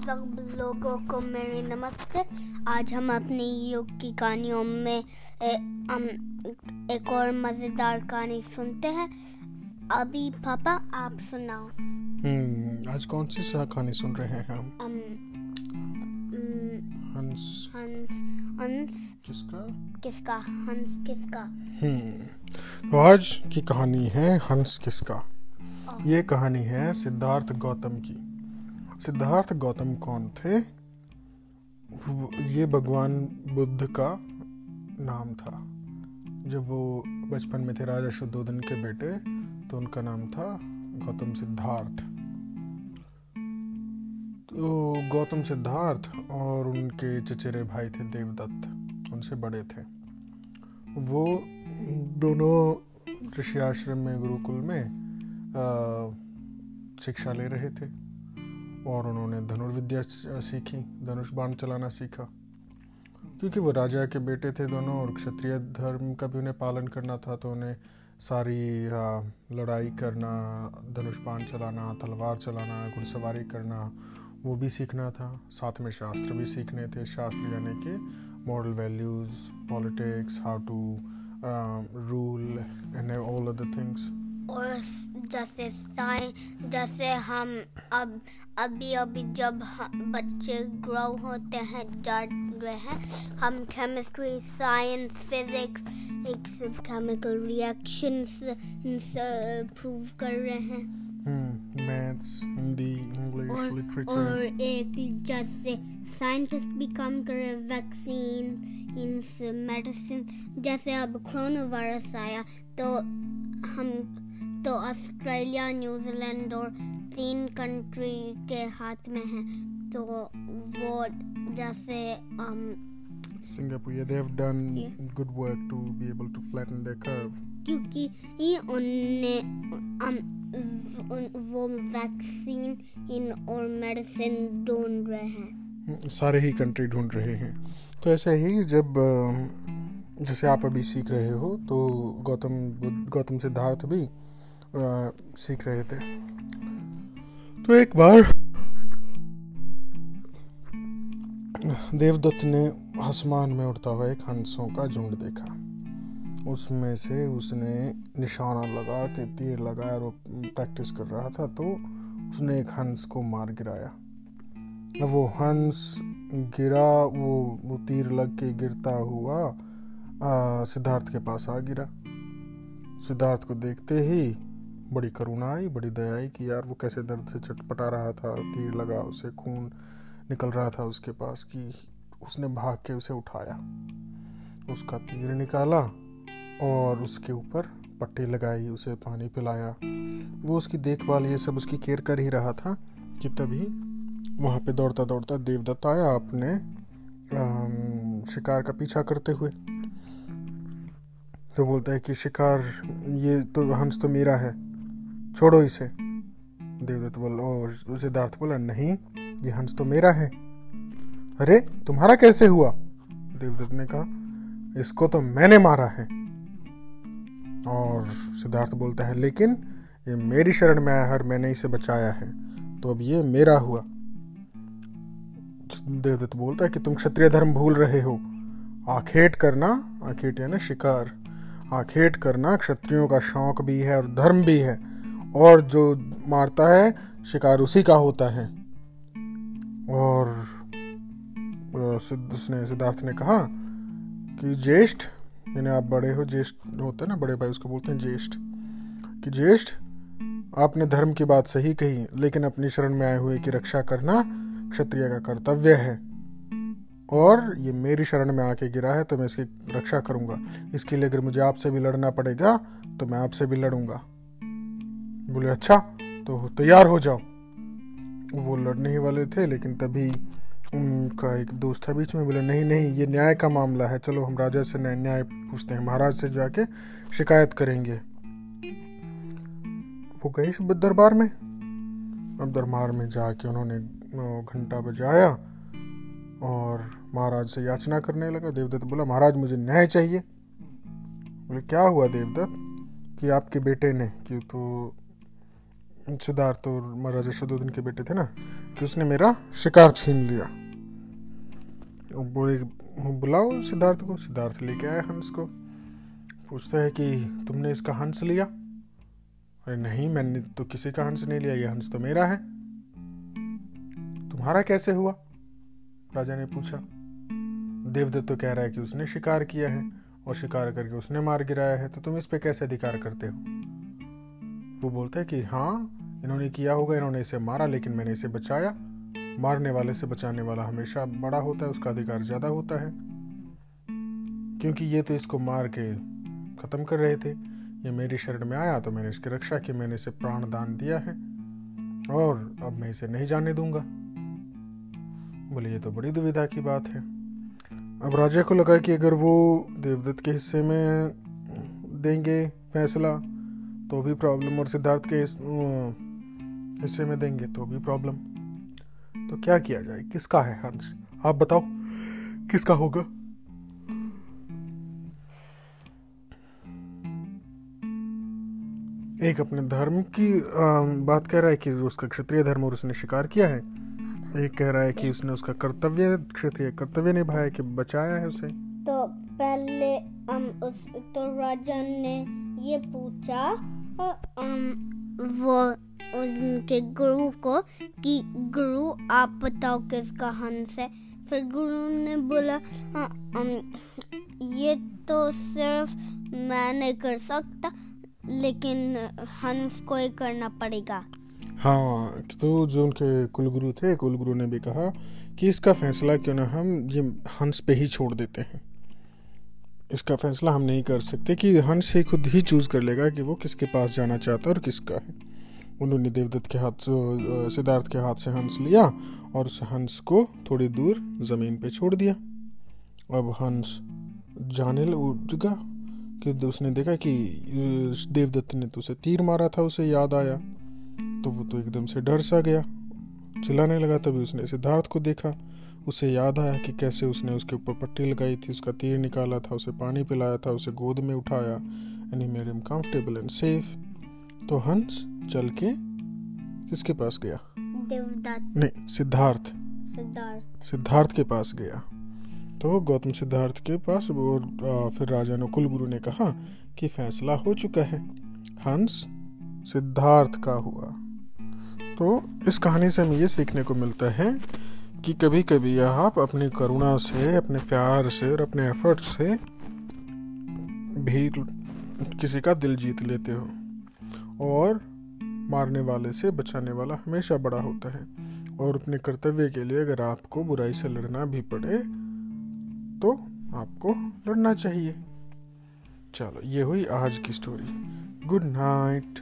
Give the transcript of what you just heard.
सब लोगों को मेरे नमस्ते। आज हम अपनी योग की कहानियों में ए, हम एक और मज़ेदार कहानी सुनते हैं। अभी पापा आप सुनाओ। हम्म आज कौन सी सा कहानी सुन रहे हैं हम? अम, अम, हंस। हंस हंस। किसका? किसका? हंस किसका? हम्म तो आज की कहानी है हंस किसका? ये कहानी है सिद्धार्थ गौतम की। सिद्धार्थ गौतम कौन थे? ये भगवान बुद्ध का नाम था। जब वो बचपन में थे राजा शुद्धोधन के बेटे तो उनका नाम था गौतम सिद्धार्थ। तो गौतम सिद्धार्थ और उनके चचेरे भाई थे देवदत्त। उनसे बड़े थे। वो दोनों ऋषि आश्रम में गुरुकुल में अ, शिक्षा ले रहे थे। और उन्होंने धनुर्विद्या सीखी, धनुष बाण चलाना सीखा। क्योंकि वो राजा के बेटे थे दोनों और क्षत्रिय धर्म का भी उन्हें पालन करना था तो उन्हें सारी लड़ाई करना, धनुष बाण चलाना, तलवार चलाना, घुड़सवारी करना, वो भी सीखना था। साथ में शास्त्र भी सीखने थे। शास्त्र यानी कि moral values politics how to rule and all other things और जैसे साइ जैसे हम अब अभी अभी जब बच्चे ग्रो होते हैं जा रहे हैं हम केमिस्ट्री साइंस फिजिक्स एक केमिकल रिएक्शंस प्रूव कर रहे हैं। मैथ्स हिंदी इंग्लिश लिटरेचर और एक जैसे साइंटिस्ट भी काम कर रहे हैं वैक्सीन मेडिसिन जैसे अब कोरोना वायरस आया तो हम तो ऑस्ट्रेलिया न्यूजीलैंड और तीन कंट्री के हाथ में है तो वो जैसे um, Singapore, yeah, they have done Yeah. good work to be able to flatten their curve. क्योंकि ये उनने um, वो वैक्सीन इन और मेडिसिन ढूंढ रहे हैं हम्म, सारे ही कंट्री ढूंढ रहे हैं तो ऐसा ही जब जैसे आप अभी सीख रहे हो तो गौतम गौतम सिद्धार्थ भी सीख रहे थे। तो एक बार देवदत्त ने आसमान में उड़ता हुआ एक हंसों का झुंड देखा। उसमें से उसने निशाना लगा के तीर लगाया और प्रैक्टिस कर रहा था तो उसने एक हंस को मार गिराया। वो हंस गिरा, वो वो तीर लग के गिरता हुआ सिद्धार्थ के पास आ गिरा। सिद्धार्थ को देखते ही बड़ी करुणा आई बड़ी दया आई कि यार वो कैसे दर्द से चटपटा रहा था, तीर लगा उसे, खून निकल रहा था उसके पास कि उसने भाग के उसे उठाया। उसका तीर निकाला और उसके ऊपर पट्टी लगाई, उसे पानी पिलाया। वो उसकी देखभाल, ये सब उसकी केयर कर ही रहा था कि तभी वहाँ पे दौड़ता दौड़ता देवदत्त आया अपने शिकार का पीछा करते हुए। तो बोलता है कि शिकार, ये तो हंस तो मेरा है। छोड़ो इसे। देवदत्त बोला, ओ, सिद्धार्थ बोला, नहीं, ये हंस तो मेरा है। अरे, तुम्हारा कैसे हुआ? देवदत्त ने कहा, इसको तो मैंने मारा है। और सिद्धार्थ बोलता है, लेकिन ये मेरी शरण में आया है और मैंने इसे बचाया है। तो अब ये मेरा हुआ। देवदत्त बोलता है कि, तुम क्षत्रिय धर्म भूल रहे हो। आखेट करना, आखेट यानी शिकार। आखेट करना, क्षत्रियों का शौक भी है और धर्म भी है। और जो मारता है, शिकार उसी का होता है। और उसने, सिद्धार्थ ने कहा कि ज्येष्ठ, यानी आप बड़े हो, ज्येष्ठ होते हैं ना, बड़े भाई उसको बोलते हैं ज्येष्ठ, कि ज्येष्ठ, आपने धर्म की बात सही कही, लेकिन अपनी शरण में आए हुए की रक्षा करना क्षत्रिय का कर्तव्य है। और ये मेरी शरण में आके गिरा है तो मैं इसकी रक्षा करूँगा। इसके लिए अगर मुझे आपसे भी लड़ना पड़ेगा तो मैं आपसे भी लड़ूँगा। बोले अच्छा तो तैयार हो जाओ। वो लड़ने ही वाले थे, लेकिन तभी उनका एक दोस्त था बीच में, बोले, नहीं नहीं, ये न्याय का मामला है, चलो हम राजा से न्याय न्याय पूछते हैं, महाराज से जाके शिकायत करेंगे। वो इस दरबार में। अब दरबार में जाके उन्होंने घंटा बजाया और महाराज से याचना करने लगा। देवदत्त बोला, महाराज, मुझे न्याय चाहिए। बोले, क्या हुआ देवदत्त? कि आपके बेटे ने, कि तो सिद्धार्थ और महाराजा शदुद्दीन के बेटे थे ना, कि उसने मेरा शिकार छीन लिया। बोले बुलाओ सिद्धार्थ को। सिद्धार्थ लेके आया हंस को। पूछता है कि, तुमने इसका हंस लिया? अरे, नहीं, मैंने तो किसी का हंस नहीं लिया, ये हंस तो मेरा है। तुम्हारा कैसे हुआ? राजा ने पूछा। देवदत्त तो कह रहा है कि उसने शिकार किया है, और शिकार करके उसने मार गिराया है तो तुम इस पे कैसे अधिकार करते हो? वो बोलता है कि हाँ इन्होंने किया होगा, इन्होंने इसे मारा, लेकिन मैंने इसे बचाया। मारने वाले से बचाने वाला हमेशा बड़ा होता है, उसका अधिकार ज़्यादा होता है। क्योंकि ये तो इसको मार के ख़त्म कर रहे थे। ये मेरी शरण में आया तो मैंने इसकी रक्षा की, मैंने इसे प्राण दान दिया है। और अब मैं इसे नहीं जाने दूँगा। बोले, ये तो बड़ी दुविधा की बात है। अब राजा को लगा कि अगर वो देवदत्त के हिस्से में देंगे फैसला तो भी प्रॉब्लम और सिद्धार्थ के हिस्से में देंगे तो भी प्रॉब्लम तो क्या किया जाए? किसका है हंस? आप बताओ, किसका होगा? एक अपने धर्म की बात कह रहा है कि उसका क्षत्रिय धर्म और उसने शिकार किया है। एक कह रहा है कि उसने उसका कर्तव्य, क्षत्रिय कर्तव्य निभाया कि बचाया है उसे। तो पहले हम उस तो राजा ने ये पूछा वो उनके गुरु को कि गुरु, आप बताओ किसका हंस है? फिर गुरु ने बोला हाँ ये तो सिर्फ़ मैं नहीं कर सकता, लेकिन हंस को ही करना पड़ेगा। हाँ तो जो उनके कुलगुरु थे, कुलगुरु ने भी कहा कि इसका फैसला क्यों ना हम ये हंस पे ही छोड़ देते हैं। इसका फैसला हम नहीं कर सकते कि हंस ही खुद ही चूज़ कर लेगा कि वो किसके पास जाना चाहता है और किसका है। उन्होंने देवदत्त के हाथ से सिद्धार्थ के हाथ से हंस लिया और उस हंस को थोड़ी दूर ज़मीन पे छोड़ दिया। अब हंस जाने लगा कि उसने देखा कि देवदत्त ने तो उसे तीर मारा था, उसे याद आया। तो वो तो एकदम से डर सा गया। चिल्लाने लगा, तभी उसने सिद्धार्थ को देखा। उसे याद आया कि कैसे उसने उसके ऊपर पट्टी लगाई थी, उसका तीर निकाला था, उसे पानी पिलाया था, उसे गोद में उठाया। And he made him comfortable and safe तो हंस चल के किसके पास गया? देवदत्त। नहीं सिद्धार्थ। सिद्धार्थ। सिद्धार्थ के पास गया। तो गौतम सिद्धार्थ के पास और फिर राजा ने कुलगुरु ने कहा कि फैसला हो चुका है। हंस सिद्धार्थ का हुआ। तो इस कहानी से हमें ये सीखने को मिलता है कि कभी कभी आप अपनी करुणा से अपने प्यार से और अपने एफर्ट से भी किसी का दिल जीत लेते हो। और मारने वाले से बचाने वाला हमेशा बड़ा होता है। और अपने कर्तव्य के लिए अगर आपको बुराई से लड़ना भी पड़े तो आपको लड़ना चाहिए। चलो, ये हुई आज की स्टोरी गुड नाइट